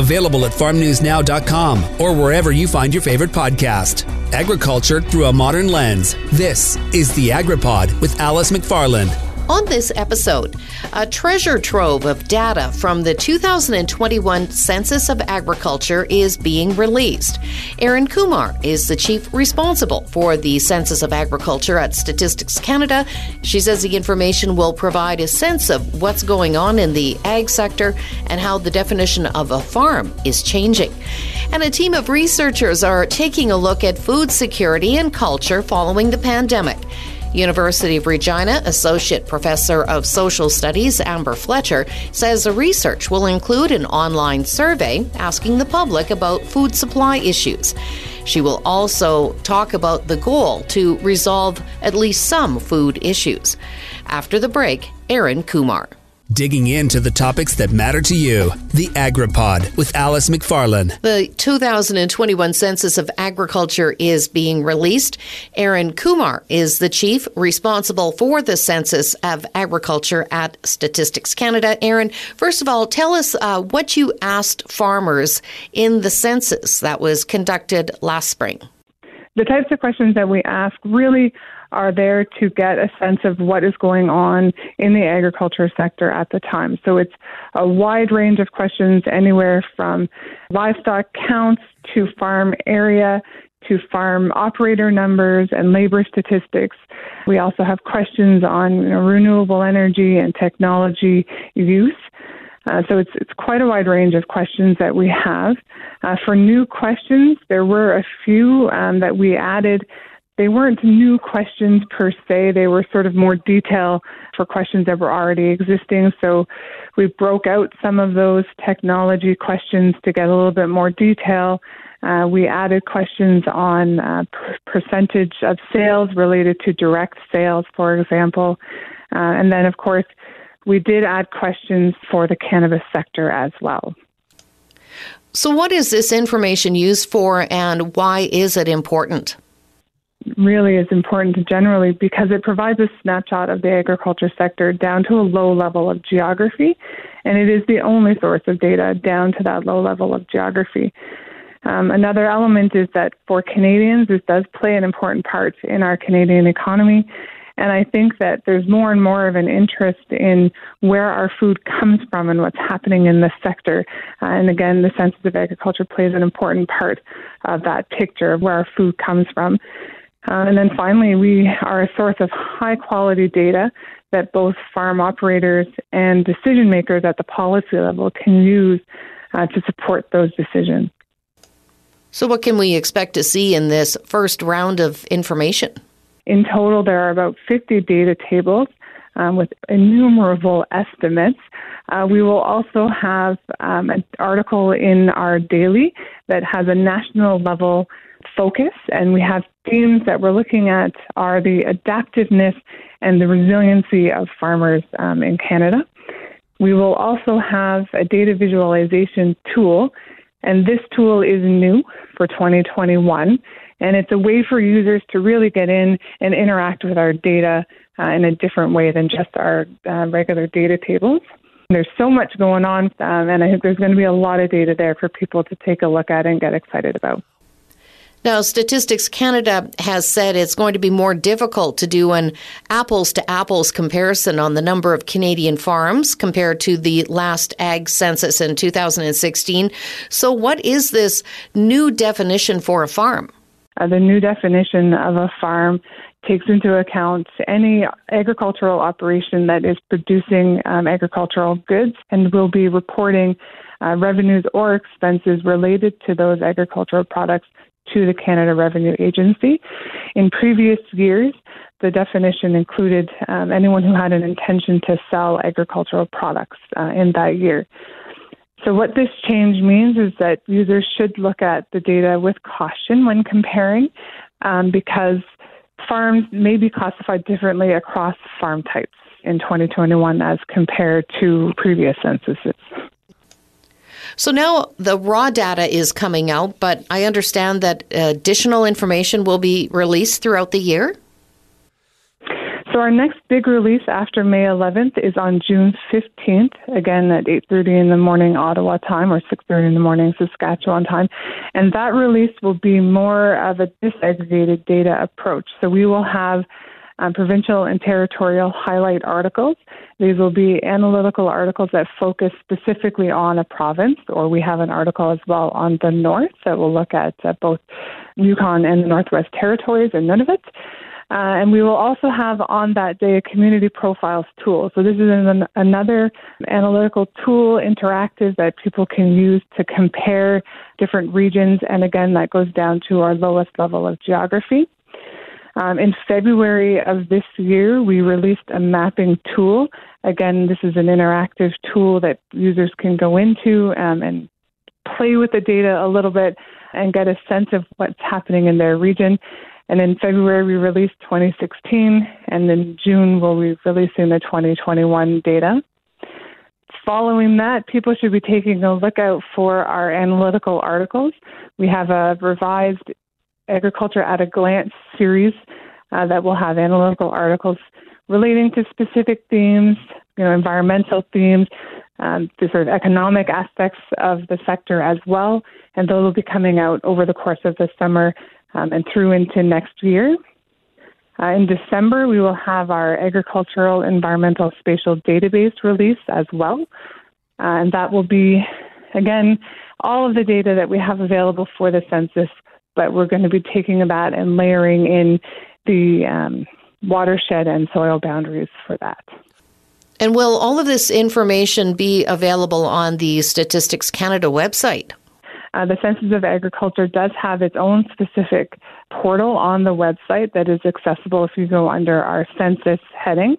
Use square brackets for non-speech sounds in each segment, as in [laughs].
Available at farmnewsnow.com or wherever you find your favorite podcast. Agriculture through a modern lens. This is the AgriPod with Alice McFarland. On this episode, a treasure trove of data from the 2021 Census of Agriculture is being released. Erin Kumar is the chief responsible for the Census of Agriculture at Statistics Canada. She says the information will provide a sense of what's going on in the ag sector and how the definition of a farm is changing. And a team of researchers are taking a look at food security and culture following the pandemic. University of Regina Associate Professor of Social Studies Amber Fletcher says the research will include an online survey asking the public about food supply issues. She will also talk about the goal to resolve at least some food issues. After the break, Erin Kumar digging into the topics that matter to you. The AgriPod with Alice McFarland. The 2021 Census of Agriculture is being released. Erin Kumar is the chief responsible for the Census of Agriculture at Statistics Canada. Erin, first of all, tell us uh, what you asked farmers in the census that was conducted last spring. The types of questions that we ask really are there to get a sense of what is going on in the agriculture sector at the time. So it's a wide range of questions, anywhere from livestock counts to farm area to farm operator numbers and labor statistics. We also have questions on you know, renewable energy and technology use. Uh, so it's it's quite a wide range of questions that we have. Uh, for new questions, there were a few um, that we added they weren't new questions per se. They were sort of more detail for questions that were already existing. So we broke out some of those technology questions to get a little bit more detail. Uh, we added questions on uh, percentage of sales related to direct sales, for example. Uh, and then, of course, we did add questions for the cannabis sector as well. So, what is this information used for, and why is it important? Really is important generally because it provides a snapshot of the agriculture sector down to a low level of geography, and it is the only source of data down to that low level of geography. Um, another element is that for Canadians, this does play an important part in our Canadian economy. And I think that there's more and more of an interest in where our food comes from and what's happening in this sector. Uh, and again, the Census of Agriculture plays an important part of that picture of where our food comes from. Uh, and then finally, we are a source of high quality data that both farm operators and decision makers at the policy level can use uh, to support those decisions. So, what can we expect to see in this first round of information? In total, there are about 50 data tables um, with innumerable estimates. Uh, we will also have um, an article in our daily that has a national level focus, and we have themes that we're looking at are the adaptiveness and the resiliency of farmers um, in Canada. We will also have a data visualization tool, and this tool is new for 2021, and it's a way for users to really get in and interact with our data uh, in a different way than just our uh, regular data tables. There's so much going on, um, and I think there's going to be a lot of data there for people to take a look at and get excited about. Now, Statistics Canada has said it's going to be more difficult to do an apples to apples comparison on the number of Canadian farms compared to the last ag census in 2016. So, what is this new definition for a farm? Uh, the new definition of a farm takes into account any agricultural operation that is producing um, agricultural goods and will be reporting uh, revenues or expenses related to those agricultural products to the Canada Revenue Agency. In previous years, the definition included um, anyone who had an intention to sell agricultural products uh, in that year. So, what this change means is that users should look at the data with caution when comparing um, because farms may be classified differently across farm types in 2021 as compared to previous censuses. So now the raw data is coming out, but I understand that additional information will be released throughout the year? So our next big release after May 11th is on June 15th, again at 8:30 in the morning Ottawa time or 6:30 in the morning Saskatchewan time, and that release will be more of a disaggregated data approach. So we will have um, provincial and territorial highlight articles. These will be analytical articles that focus specifically on a province, or we have an article as well on the north that will look at uh, both Yukon and the Northwest Territories and Nunavut. Uh, and we will also have on that day a community profiles tool. So this is an, another analytical tool, interactive, that people can use to compare different regions. And again, that goes down to our lowest level of geography. Um, in February of this year, we released a mapping tool. Again, this is an interactive tool that users can go into um, and play with the data a little bit and get a sense of what's happening in their region. And in February, we released 2016, and in June, we'll be releasing the 2021 data. Following that, people should be taking a look out for our analytical articles. We have a revised Agriculture at a Glance series uh, that will have analytical articles relating to specific themes, you know, environmental themes, um, the sort of economic aspects of the sector as well, and those will be coming out over the course of the summer um, and through into next year. Uh, in December, we will have our agricultural environmental spatial database release as well. Uh, and that will be, again, all of the data that we have available for the census, but we're going to be taking that and layering in the um, watershed and soil boundaries for that. And will all of this information be available on the Statistics Canada website? Uh, the Census of Agriculture does have its own specific portal on the website that is accessible if you go under our census heading.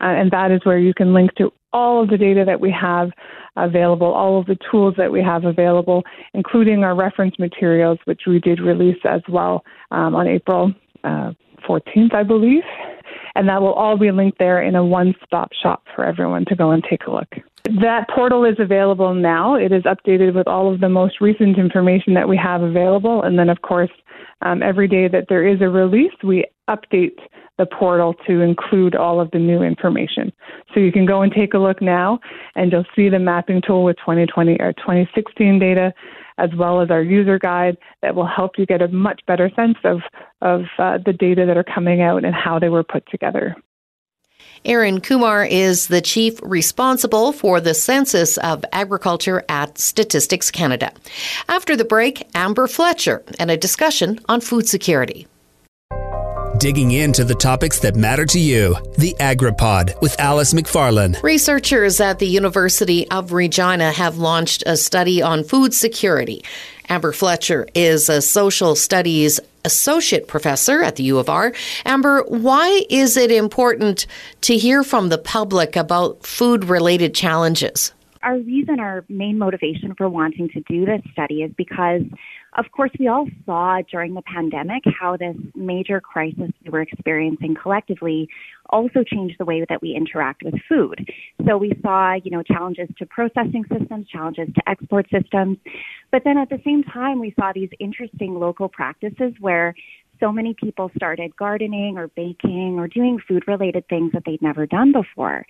Uh, and that is where you can link to all of the data that we have available, all of the tools that we have available, including our reference materials, which we did release as well um, on April uh, 14th, I believe. And that will all be linked there in a one stop shop for everyone to go and take a look. That portal is available now. It is updated with all of the most recent information that we have available. And then, of course, um, every day that there is a release, we update the portal to include all of the new information. So you can go and take a look now, and you'll see the mapping tool with 2020 or 2016 data, as well as our user guide that will help you get a much better sense of of uh, the data that are coming out and how they were put together. Erin Kumar is the chief responsible for the Census of Agriculture at Statistics Canada. After the break, Amber Fletcher and a discussion on food security. Digging into the topics that matter to you. The AgriPod with Alice McFarland. Researchers at the University of Regina have launched a study on food security. Amber Fletcher is a social studies associate professor at the U of R. Amber, why is it important to hear from the public about food related challenges? Our reason, our main motivation for wanting to do this study is because of course, we all saw during the pandemic how this major crisis we were experiencing collectively also changed the way that we interact with food. So we saw, you know, challenges to processing systems, challenges to export systems, but then at the same time, we saw these interesting local practices where so many people started gardening or baking or doing food related things that they'd never done before.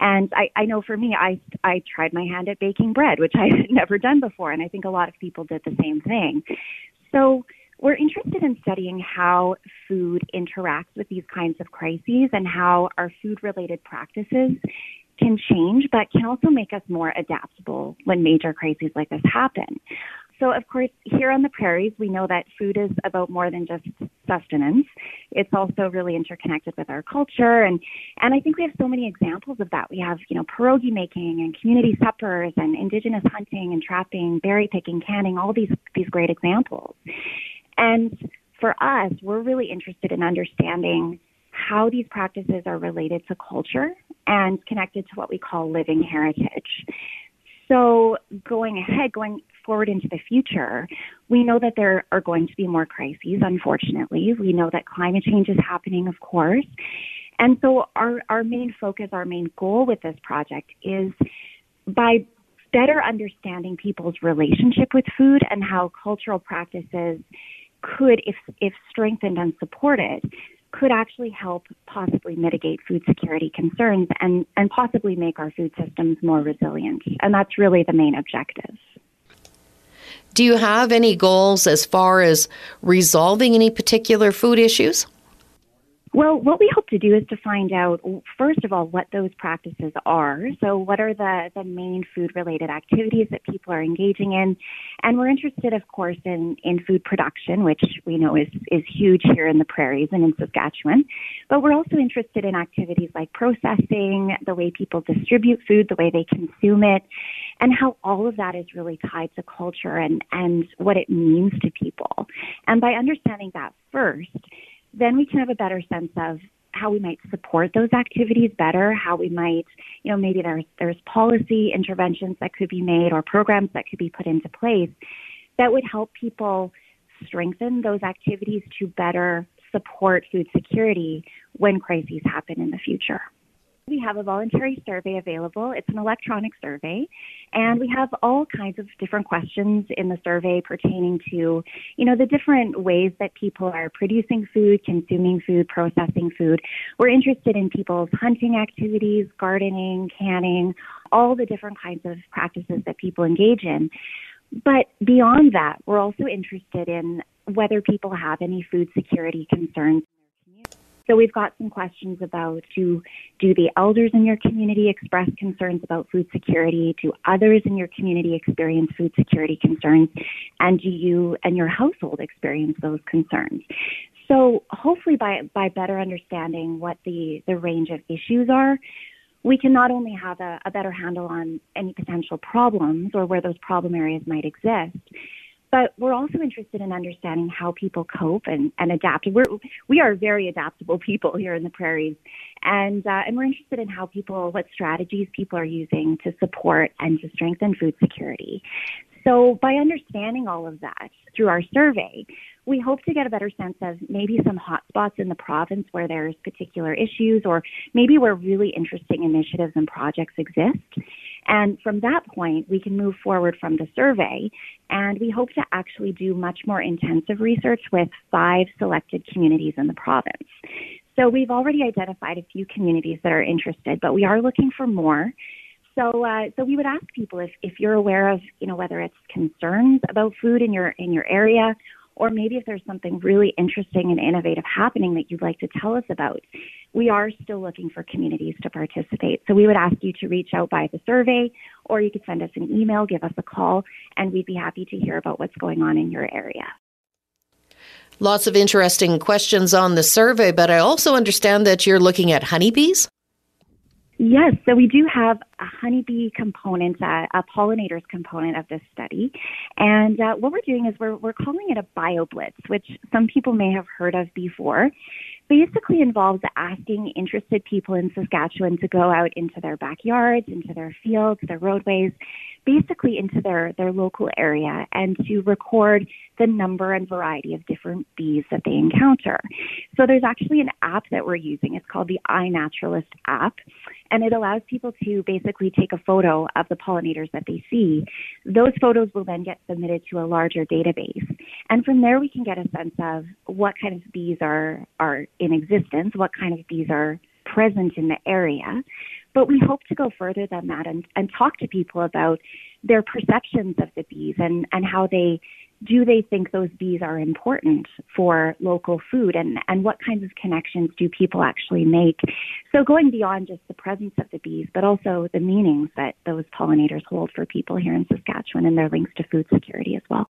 And I, I know for me, I, I tried my hand at baking bread, which [laughs] I had never done before. And I think a lot of people did the same thing. So we're interested in studying how food interacts with these kinds of crises and how our food related practices can change, but can also make us more adaptable when major crises like this happen. So, of course, here on the prairies, we know that food is about more than just sustenance. It's also really interconnected with our culture, and and I think we have so many examples of that. We have, you know, pierogi making and community suppers and indigenous hunting and trapping, berry picking, canning, all these these great examples. And for us, we're really interested in understanding how these practices are related to culture and connected to what we call living heritage. So going ahead, going forward into the future, we know that there are going to be more crises, unfortunately. We know that climate change is happening, of course. And so our, our main focus, our main goal with this project is by better understanding people's relationship with food and how cultural practices could, if, if strengthened and supported, could actually help possibly mitigate food security concerns and, and possibly make our food systems more resilient. And that's really the main objective. Do you have any goals as far as resolving any particular food issues? Well, what we hope to do is to find out, first of all, what those practices are. So, what are the, the main food related activities that people are engaging in? And we're interested, of course, in, in food production, which we know is, is huge here in the prairies and in Saskatchewan. But we're also interested in activities like processing, the way people distribute food, the way they consume it, and how all of that is really tied to culture and, and what it means to people. And by understanding that first, then we can have a better sense of how we might support those activities better, how we might, you know, maybe there's there's policy interventions that could be made or programs that could be put into place that would help people strengthen those activities to better support food security when crises happen in the future. We have a voluntary survey available. It's an electronic survey, and we have all kinds of different questions in the survey pertaining to, you know, the different ways that people are producing food, consuming food, processing food. We're interested in people's hunting activities, gardening, canning, all the different kinds of practices that people engage in. But beyond that, we're also interested in whether people have any food security concerns so we've got some questions about do do the elders in your community express concerns about food security? Do others in your community experience food security concerns? And do you and your household experience those concerns? So hopefully by by better understanding what the, the range of issues are, we can not only have a, a better handle on any potential problems or where those problem areas might exist, but we're also interested in understanding how people cope and, and adapt. We're, we are very adaptable people here in the prairies. And, uh, and we're interested in how people, what strategies people are using to support and to strengthen food security. So by understanding all of that through our survey, we hope to get a better sense of maybe some hotspots in the province where there's particular issues or maybe where really interesting initiatives and projects exist. And from that point, we can move forward from the survey and we hope to actually do much more intensive research with five selected communities in the province. So we've already identified a few communities that are interested, but we are looking for more. So, uh, so we would ask people if, if you're aware of, you know, whether it's concerns about food in your in your area, or maybe if there's something really interesting and innovative happening that you'd like to tell us about. We are still looking for communities to participate. So we would ask you to reach out by the survey, or you could send us an email, give us a call, and we'd be happy to hear about what's going on in your area. Lots of interesting questions on the survey, but I also understand that you're looking at honeybees. Yes, so we do have a honeybee component, a pollinators component of this study. And uh, what we're doing is we're, we're calling it a BioBlitz, which some people may have heard of before. Basically involves asking interested people in Saskatchewan to go out into their backyards, into their fields, their roadways, basically into their, their local area and to record the number and variety of different bees that they encounter. So there's actually an app that we're using. It's called the iNaturalist app, and it allows people to basically take a photo of the pollinators that they see. Those photos will then get submitted to a larger database. And from there we can get a sense of what kind of bees are, are in existence, what kind of bees are present in the area. But we hope to go further than that and, and talk to people about their perceptions of the bees and, and how they do they think those bees are important for local food and, and what kinds of connections do people actually make? So going beyond just the presence of the bees, but also the meanings that those pollinators hold for people here in Saskatchewan and their links to food security as well.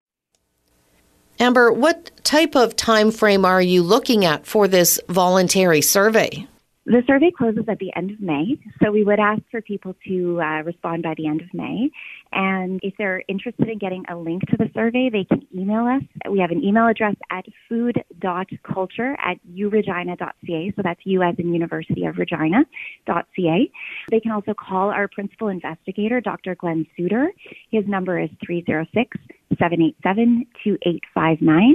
Amber, what type of time frame are you looking at for this voluntary survey? The survey closes at the end of May, so we would ask for people to uh, respond by the end of May. And if they're interested in getting a link to the survey, they can email us. We have an email address at food.culture at uregina.ca. So that's U as in University of Regina.ca. They can also call our principal investigator, Dr. Glenn Suter. His number is 306 787 2859.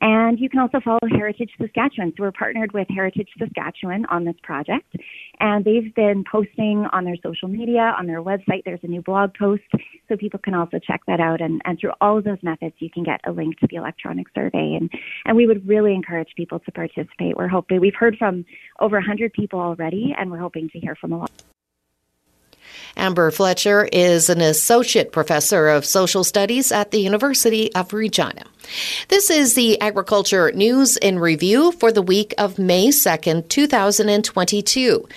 And you can also follow Heritage Saskatchewan. So we're partnered with Heritage Saskatchewan on this project. And they've been posting on their social media, on their website. There's a new blog post. So people can also check that out. And, and through all of those methods, you can get a link to the electronic survey. And, and we would really encourage people to participate. We're hoping, we've heard from over 100 people already, and we're hoping to hear from a lot. Amber Fletcher is an associate professor of social studies at the University of Regina. This is the Agriculture News in Review for the week of May 2nd, 2022.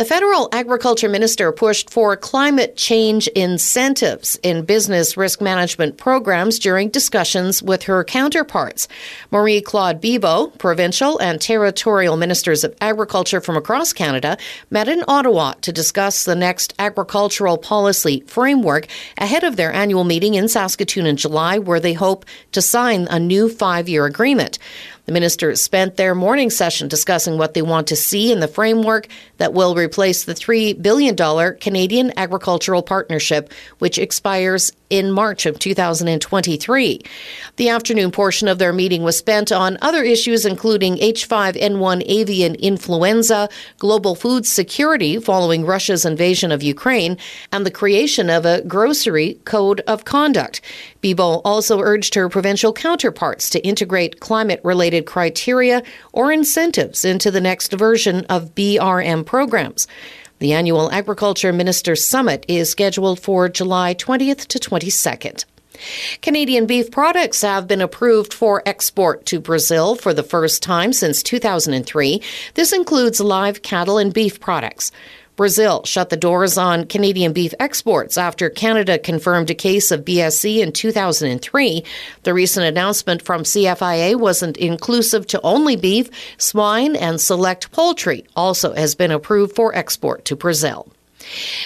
The federal agriculture minister pushed for climate change incentives in business risk management programs during discussions with her counterparts. Marie Claude Bibeau, provincial and territorial ministers of agriculture from across Canada, met in Ottawa to discuss the next agricultural policy framework ahead of their annual meeting in Saskatoon in July, where they hope to sign a new five year agreement. The ministers spent their morning session discussing what they want to see in the framework that will replace the $3 billion Canadian Agricultural Partnership, which expires in March of 2023. The afternoon portion of their meeting was spent on other issues, including H5N1 avian influenza, global food security following Russia's invasion of Ukraine, and the creation of a grocery code of conduct. Bibeau also urged her provincial counterparts to integrate climate related criteria or incentives into the next version of BRM programs. The annual Agriculture Ministers Summit is scheduled for July 20th to 22nd. Canadian beef products have been approved for export to Brazil for the first time since 2003. This includes live cattle and beef products. Brazil shut the doors on Canadian beef exports after Canada confirmed a case of BSE in 2003. The recent announcement from CFIA wasn't inclusive to only beef, swine, and select poultry also has been approved for export to Brazil.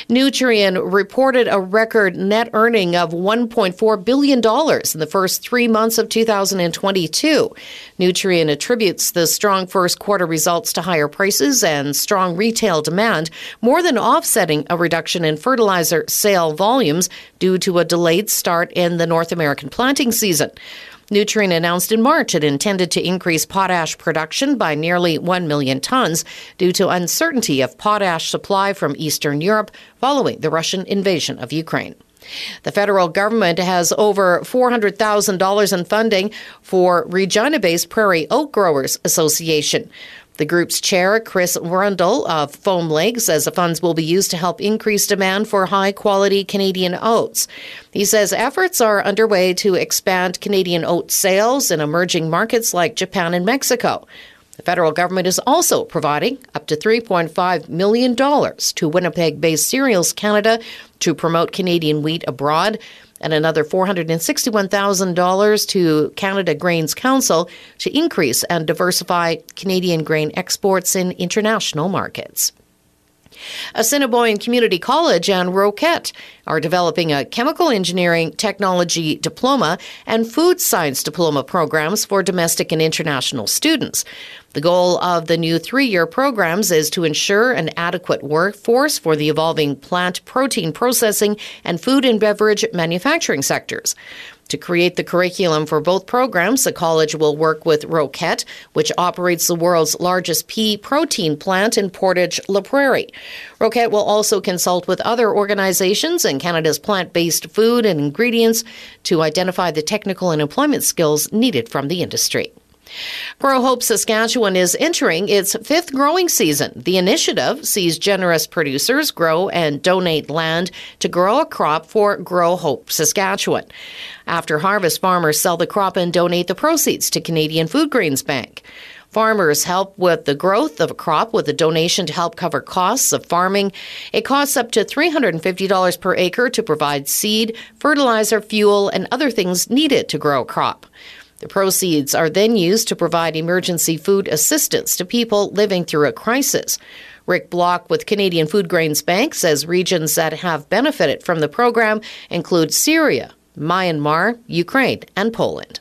Nutrien reported a record net earning of $1.4 billion in the first three months of 2022. Nutrien attributes the strong first quarter results to higher prices and strong retail demand, more than offsetting a reduction in fertilizer sale volumes due to a delayed start in the North American planting season. Nutrien announced in March it intended to increase potash production by nearly 1 million tons due to uncertainty of potash supply from Eastern Europe following the Russian invasion of Ukraine. The federal government has over $400,000 in funding for Regina based Prairie Oat Growers Association. The group's chair, Chris Rundle of Foam Lake, says the funds will be used to help increase demand for high quality Canadian oats. He says efforts are underway to expand Canadian oat sales in emerging markets like Japan and Mexico. The federal government is also providing up to $3.5 million to Winnipeg based Cereals Canada to promote Canadian wheat abroad and another $461,000 to Canada Grains Council to increase and diversify Canadian grain exports in international markets. Assiniboine Community College and Roquette are developing a chemical engineering technology diploma and food science diploma programs for domestic and international students. The goal of the new three year programs is to ensure an adequate workforce for the evolving plant protein processing and food and beverage manufacturing sectors. To create the curriculum for both programs, the college will work with Roquette, which operates the world's largest pea protein plant in Portage La Prairie. Roquette will also consult with other organizations in Canada's plant based food and ingredients to identify the technical and employment skills needed from the industry. Grow Hope Saskatchewan is entering its fifth growing season. The initiative sees generous producers grow and donate land to grow a crop for Grow Hope Saskatchewan. After harvest, farmers sell the crop and donate the proceeds to Canadian Food Grains Bank. Farmers help with the growth of a crop with a donation to help cover costs of farming. It costs up to $350 per acre to provide seed, fertilizer, fuel, and other things needed to grow a crop. The proceeds are then used to provide emergency food assistance to people living through a crisis. Rick Block with Canadian Food Grains Bank says regions that have benefited from the program include Syria, Myanmar, Ukraine, and Poland.